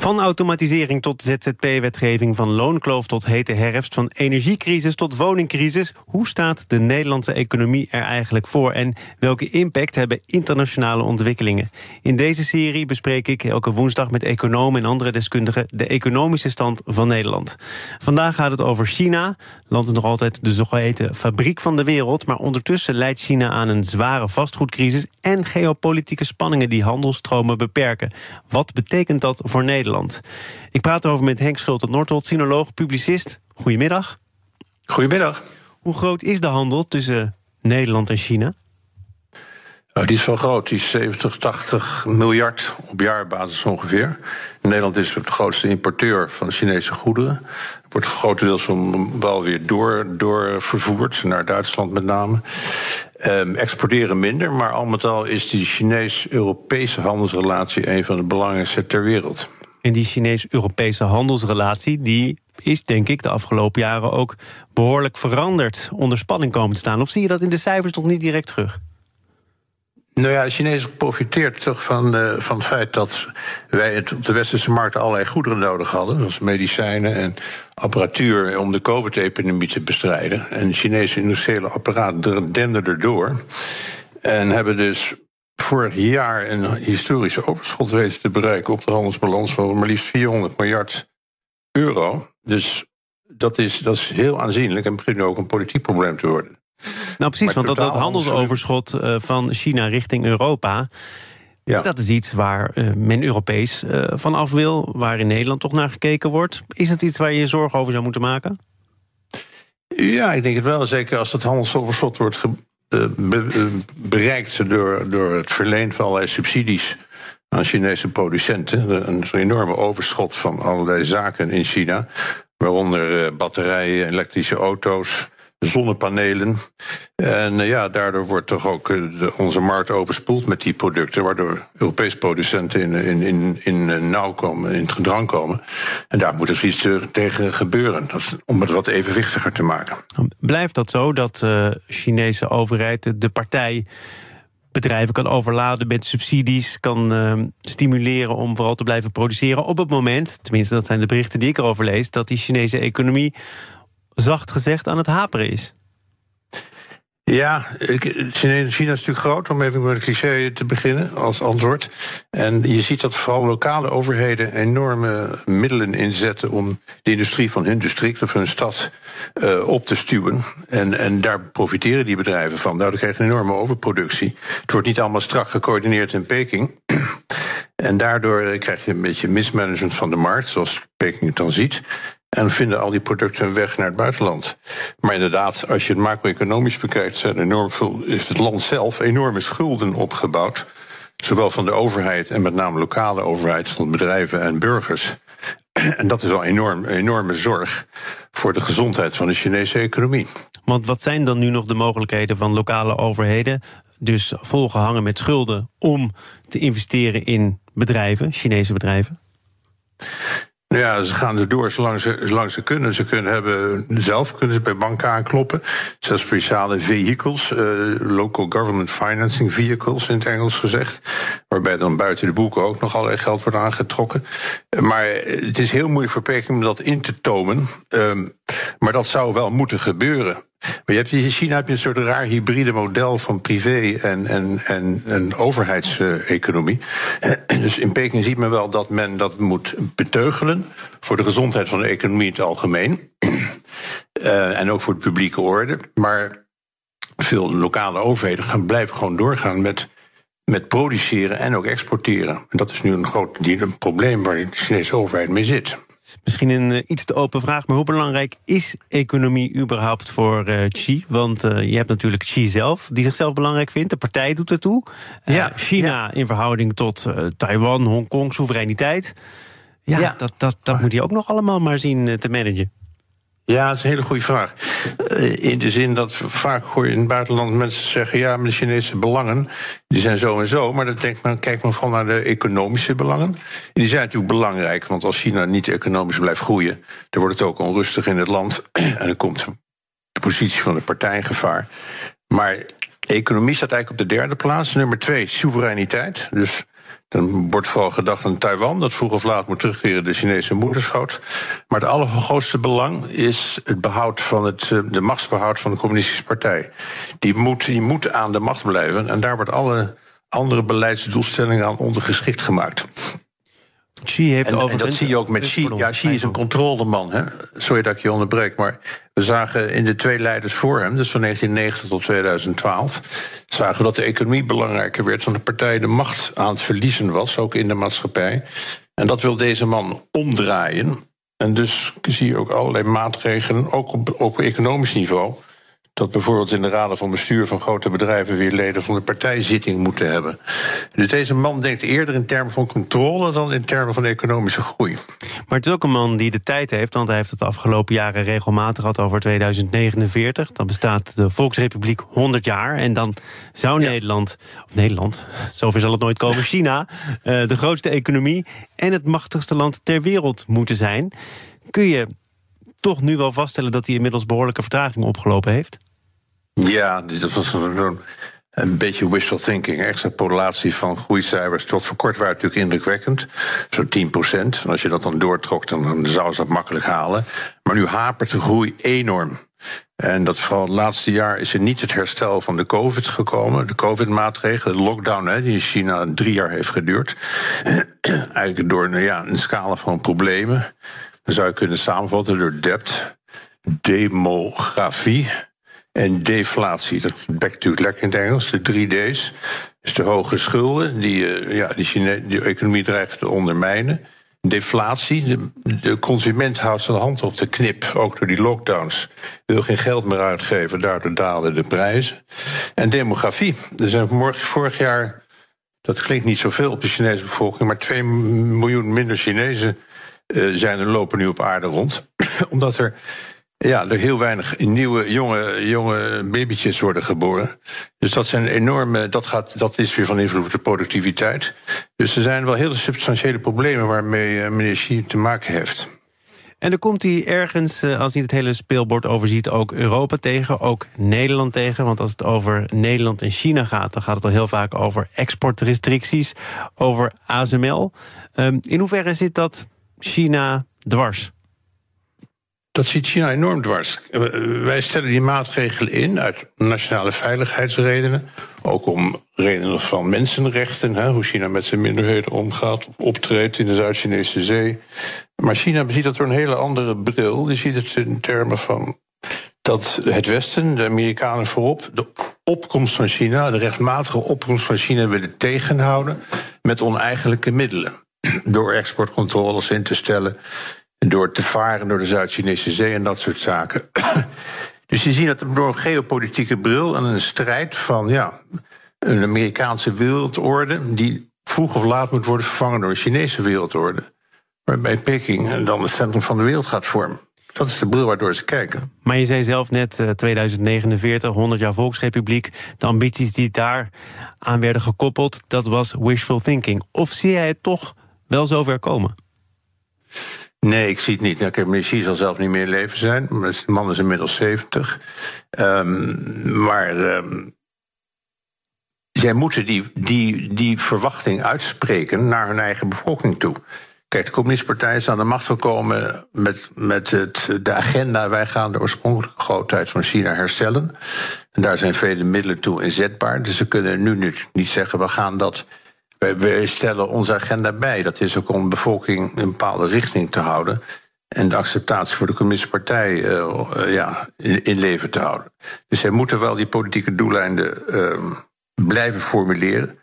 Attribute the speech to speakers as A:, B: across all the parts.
A: Van automatisering tot ZZP-wetgeving, van loonkloof tot hete herfst, van energiecrisis tot woningcrisis. Hoe staat de Nederlandse economie er eigenlijk voor en welke impact hebben internationale ontwikkelingen? In deze serie bespreek ik elke woensdag met economen en andere deskundigen de economische stand van Nederland. Vandaag gaat het over China. Land is nog altijd de zogeheten fabriek van de wereld, maar ondertussen leidt China aan een zware vastgoedcrisis en geopolitieke spanningen die handelstromen beperken. Wat betekent dat voor Nederland? Ik praat erover met Henk Schulte-Noordholt, sinoloog, publicist. Goedemiddag.
B: Goedemiddag.
A: Hoe groot is de handel tussen Nederland en China?
B: Nou, die is wel groot. Die is 70, 80 miljard op jaarbasis ongeveer. Nederland is de grootste importeur van Chinese goederen. Wordt grotendeels wel weer door, door vervoerd, naar Duitsland met name. Um, exporteren minder, maar al met al is die Chinees-Europese handelsrelatie een van de belangrijkste ter wereld.
A: En die Chinees-Europese handelsrelatie, die is denk ik de afgelopen jaren ook behoorlijk veranderd, onder spanning komen te staan. Of zie je dat in de cijfers toch niet direct terug?
B: Nou ja, de Chinezen profiteert toch van, uh, van het feit dat wij het op de westerse markt allerlei goederen nodig hadden. Zoals medicijnen en apparatuur om de COVID-epidemie te bestrijden. En het Chinese industriële apparaat denderde door. En hebben dus vorig jaar een historische overschot weten te bereiken op de handelsbalans van maar liefst 400 miljard euro. Dus dat is, dat is heel aanzienlijk en begint ook een politiek probleem te worden.
A: Nou, precies, want dat, dat handelsoverschot uh, van China richting Europa. Ja. Dat is iets waar uh, men Europees uh, van af wil, waar in Nederland toch naar gekeken wordt. Is het iets waar je je zorgen over zou moeten maken?
B: Ja, ik denk het wel. Zeker als dat handelsoverschot wordt be bereikt door, door het verlenen van allerlei subsidies aan Chinese producenten. Een enorme overschot van allerlei zaken in China. Waaronder batterijen, elektrische auto's, zonnepanelen. En uh, ja, daardoor wordt toch ook de, onze markt overspoeld met die producten, waardoor Europese producenten in, in, in, in uh, nauw komen, in het gedrang komen. En daar moet er iets tegen gebeuren, dat, om het wat evenwichtiger te maken.
A: Blijft dat zo dat de Chinese overheid de partij bedrijven kan overladen met subsidies, kan stimuleren om vooral te blijven produceren op het moment, tenminste dat zijn de berichten die ik erover lees, dat die Chinese economie zacht gezegd aan het haperen is.
B: Ja, China is natuurlijk groot, om even met een cliché te beginnen als antwoord. En je ziet dat vooral lokale overheden enorme middelen inzetten om de industrie van hun district of hun stad uh, op te stuwen. En, en daar profiteren die bedrijven van. Daardoor krijg je een enorme overproductie. Het wordt niet allemaal strak gecoördineerd in Peking. En daardoor krijg je een beetje mismanagement van de markt, zoals Peking het dan ziet. En vinden al die producten hun weg naar het buitenland. Maar inderdaad, als je het macro-economisch bekijkt, zijn enorm veel, heeft het land zelf enorme schulden opgebouwd. Zowel van de overheid en met name lokale overheid, van bedrijven en burgers. En dat is al enorm, enorme zorg voor de gezondheid van de Chinese economie.
A: Want wat zijn dan nu nog de mogelijkheden van lokale overheden? Dus volgehangen met schulden om te investeren in bedrijven, Chinese bedrijven?
B: Ja, ze gaan erdoor zolang ze, zolang ze kunnen. Ze kunnen hebben, zelf kunnen ze bij banken aankloppen. Zelfs speciale vehicles, uh, local government financing vehicles in het Engels gezegd. Waarbij dan buiten de boeken ook nog allerlei geld wordt aangetrokken. Maar het is heel moeilijk voor Peking om dat in te tomen. Um, maar dat zou wel moeten gebeuren. Maar je hebt, in China heb je een soort raar hybride model van privé en, en, en, en overheidseconomie. Dus in Peking ziet men wel dat men dat moet beteugelen voor de gezondheid van de economie in het algemeen. Uh, en ook voor de publieke orde. Maar veel lokale overheden gaan blijven gewoon doorgaan met, met produceren en ook exporteren. En dat is nu een groot probleem waar de Chinese overheid mee zit.
A: Misschien een uh, iets te open vraag, maar hoe belangrijk is economie überhaupt voor uh, Xi? Want uh, je hebt natuurlijk Xi zelf, die zichzelf belangrijk vindt. De partij doet ertoe. Ja, China ja. in verhouding tot Taiwan, Hongkong, soevereiniteit. Ja, ja. dat, dat, dat moet hij ook nog allemaal maar zien te managen.
B: Ja, dat is een hele goede vraag. Eh, in de zin dat vaak hoor je in het buitenland mensen zeggen: ja, maar de Chinese belangen die zijn zo en zo. Maar dan denkt men, kijkt men vooral naar de economische belangen. die zijn natuurlijk belangrijk, want als China niet economisch blijft groeien, dan wordt het ook onrustig in het land. en dan komt de positie van de partij in gevaar. Maar economie staat eigenlijk op de derde plaats. Nummer twee, soevereiniteit. Dus dan wordt vooral gedacht aan Taiwan, dat vroeg of laat moet terugkeren de Chinese moederschoot. Maar het allergrootste belang is het behoud van het, eh, de machtsbehoud van de Communistische Partij. Die moet, die moet aan de macht blijven en daar wordt alle andere beleidsdoelstellingen aan ondergeschikt gemaakt.
A: Xi heeft
B: en, dat zie je ook met Xi. Ja, Xi is een controleman. Hè? Sorry dat ik je onderbreek, maar we zagen in de twee leiders voor hem, dus van 1990 tot 2012, zagen we dat de economie belangrijker werd, want de partij de macht aan het verliezen was, ook in de maatschappij. En dat wil deze man omdraaien. En dus zie je ook allerlei maatregelen, ook op, op economisch niveau, dat bijvoorbeeld in de raden van bestuur van grote bedrijven weer leden van de partijzitting moeten hebben. Dus deze man denkt eerder in termen van controle dan in termen van economische groei.
A: Maar het is ook een man die de tijd heeft, want hij heeft het de afgelopen jaren regelmatig gehad over 2049. Dan bestaat de Volksrepubliek 100 jaar en dan zou Nederland, of Nederland, zover zal het nooit komen, China, eh, de grootste economie en het machtigste land ter wereld moeten zijn. Kun je toch nu wel vaststellen dat hij inmiddels behoorlijke vertraging opgelopen heeft?
B: Ja, dat was een, beetje wishful thinking. Extrapolatie van groeicijfers tot voor kort waren natuurlijk indrukwekkend. Zo'n 10 procent. Als je dat dan doortrok, dan, zou ze dat makkelijk halen. Maar nu hapert de groei enorm. En dat vooral het laatste jaar is er niet het herstel van de COVID gekomen. De COVID-maatregelen, de lockdown, hè, die in China drie jaar heeft geduurd. Eigenlijk door nou ja, een scala van problemen. Dan zou je kunnen samenvatten door debt, demografie en deflatie. Dat bekt natuurlijk lekker in het Engels, de drie D's. Dus de hoge schulden, die uh, ja, die, die economie dreigt te ondermijnen. Deflatie, de, consument houdt zijn hand op de knip, ook door die lockdowns. Wil geen geld meer uitgeven, daardoor dalen de prijzen. En demografie. Er zijn vorig jaar, dat klinkt niet zoveel op de Chinese bevolking, maar 2 miljoen minder Chinezen uh, zijn er lopen nu op aarde rond. Omdat er ja, er heel weinig nieuwe jonge, jonge babytjes worden geboren. Dus dat zijn enorme. Dat, gaat, dat is weer van invloed op de productiviteit. Dus er zijn wel hele substantiële problemen waarmee uh, meneer Xi te maken heeft.
A: En dan komt hij ergens, uh, als hij het hele speelbord overziet, ook Europa tegen, ook Nederland tegen. Want als het over Nederland en China gaat, dan gaat het al heel vaak over exportrestricties, over ASML. Um, in hoeverre zit dat China dwars?
B: Dat ziet China enorm dwars. Eh, wij stellen die maatregelen in uit nationale veiligheidsredenen. Ook om redenen van mensenrechten, hè, hoe China met zijn minderheden omgaat, optreedt in de Zuid-Chinese Zee. Maar China beziet dat door een hele andere bril. Die ziet het in termen van dat het Westen, de Amerikanen voorop, de opkomst van China, de rechtmatige opkomst van China willen tegenhouden met oneigenlijke middelen. Door exportcontroles in te stellen door te varen door de Zuid-Chinese Zee en dat soort zaken. dus je ziet dat door een geopolitieke bril en een strijd van ja, een Amerikaanse wereldorde, die vroeg of laat moet worden vervangen door een Chinese wereldorde. Waarbij Peking dan het centrum van de wereld gaat vormen. Dat is de bril waardoor ze kijken.
A: Maar je zei zelf net, 2049, 100 jaar Volksrepubliek. De ambities die daar aan werden gekoppeld, dat was wishful thinking. Of zie jij het toch wel zover komen?
B: Nee, ik zie het niet. Meneer Xi zal zelf niet meer leven zijn. De man is inmiddels 70. Um, maar um, zij moeten die, die, die verwachting uitspreken naar hun eigen bevolking toe. Kijk, de Communistische Partij is aan de macht gekomen met, met het, de agenda. Wij gaan de oorspronkelijke grootheid van China herstellen. En daar zijn vele middelen toe inzetbaar. Dus ze kunnen nu niet zeggen, we gaan dat wij, stellen onze agenda bij. Dat is ook om de bevolking in een bepaalde richting te houden. En de acceptatie voor de Communistische Partij uh, uh, ja, in, leven te houden. Dus zij moeten wel die politieke doeleinden uh, blijven formuleren.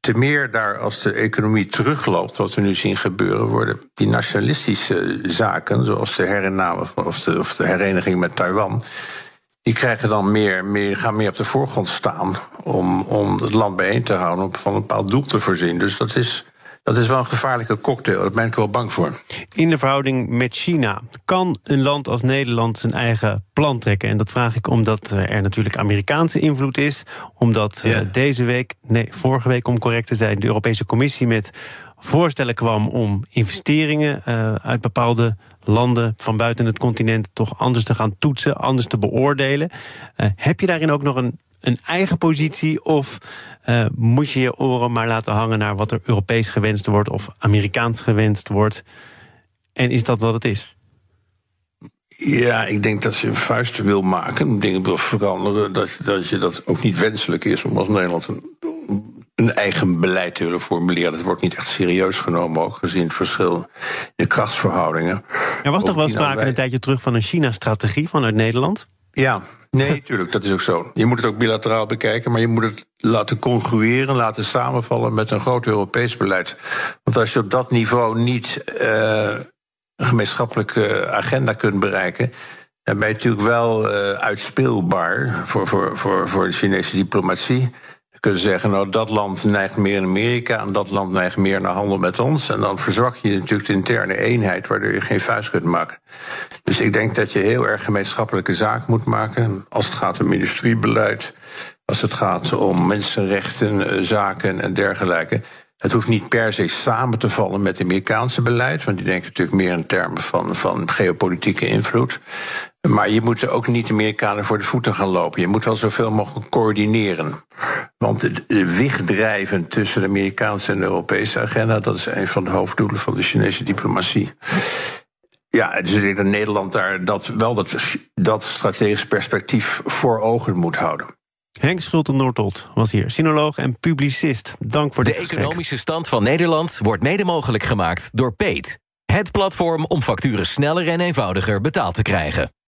B: Te meer daar als de economie terugloopt, wat we nu zien gebeuren, worden die nationalistische zaken, zoals de de, of de hereniging met Taiwan, die krijgen dan meer, meer, gaan meer op de voorgrond staan om, om het land bijeen te houden, om van een bepaald doel te voorzien. Dus dat is dat is wel een gevaarlijke cocktail. Daar ben ik wel bang voor.
A: In de verhouding met China, kan een land als Nederland zijn eigen plan trekken? En dat vraag ik omdat er natuurlijk Amerikaanse invloed is. Omdat ja. deze week, nee, vorige week om correct te zijn, de Europese Commissie met voorstellen kwam om investeringen uh, uit bepaalde landen van buiten het continent toch anders te gaan toetsen, anders te beoordelen. Uh, heb je daarin ook nog een, een eigen positie of uh, moet je je oren maar laten hangen naar wat er Europees gewenst wordt of Amerikaans gewenst wordt? En is dat wat het is?
B: Ja, ik denk dat je een vuist wil maken, dingen wil veranderen, dat, dat je dat ook niet wenselijk is om als Nederland een een eigen beleid te willen formuleren. Dat wordt niet echt serieus genomen, ook gezien het verschil in de krachtsverhoudingen.
A: Er was toch wel sprake een tijdje terug van een China-strategie vanuit Nederland?
B: Ja, nee, natuurlijk, dat is ook zo. Je moet het ook bilateraal bekijken, maar je moet het laten congrueren, laten samenvallen met een groot Europees beleid. Want als je op dat niveau niet uh, een gemeenschappelijke agenda kunt bereiken, dan ben je natuurlijk wel uh, uitspeelbaar voor, voor, voor, voor de Chinese diplomatie kunnen zeggen, nou dat land neigt meer in Amerika en dat land neigt meer naar handel met ons. En dan verzwak je natuurlijk de interne eenheid, waardoor je geen vuist kunt maken. Dus ik denk dat je heel erg gemeenschappelijke zaak moet maken. Als het gaat om industriebeleid, als het gaat om mensenrechten, eh, zaken en dergelijke. Het hoeft niet per se samen te vallen met het Amerikaanse beleid, want die denken natuurlijk meer in termen van, van geopolitieke invloed. Maar je moet ook niet de Amerikanen voor de voeten gaan lopen. Je moet wel zoveel mogelijk coördineren. Want de wegdrijven tussen de Amerikaanse en de Europese agenda, dat is een van de hoofddoelen van de Chinese diplomatie. Ja, dus ik denk dat Nederland daar dat, wel dat, dat strategisch perspectief voor ogen moet houden.
A: Henk Schulte-Noordholt was hier, sinoloog en publicist. Dank voor
C: de De economische stand van Nederland wordt mede mogelijk gemaakt door Peet. Het platform om facturen sneller en eenvoudiger betaald te krijgen.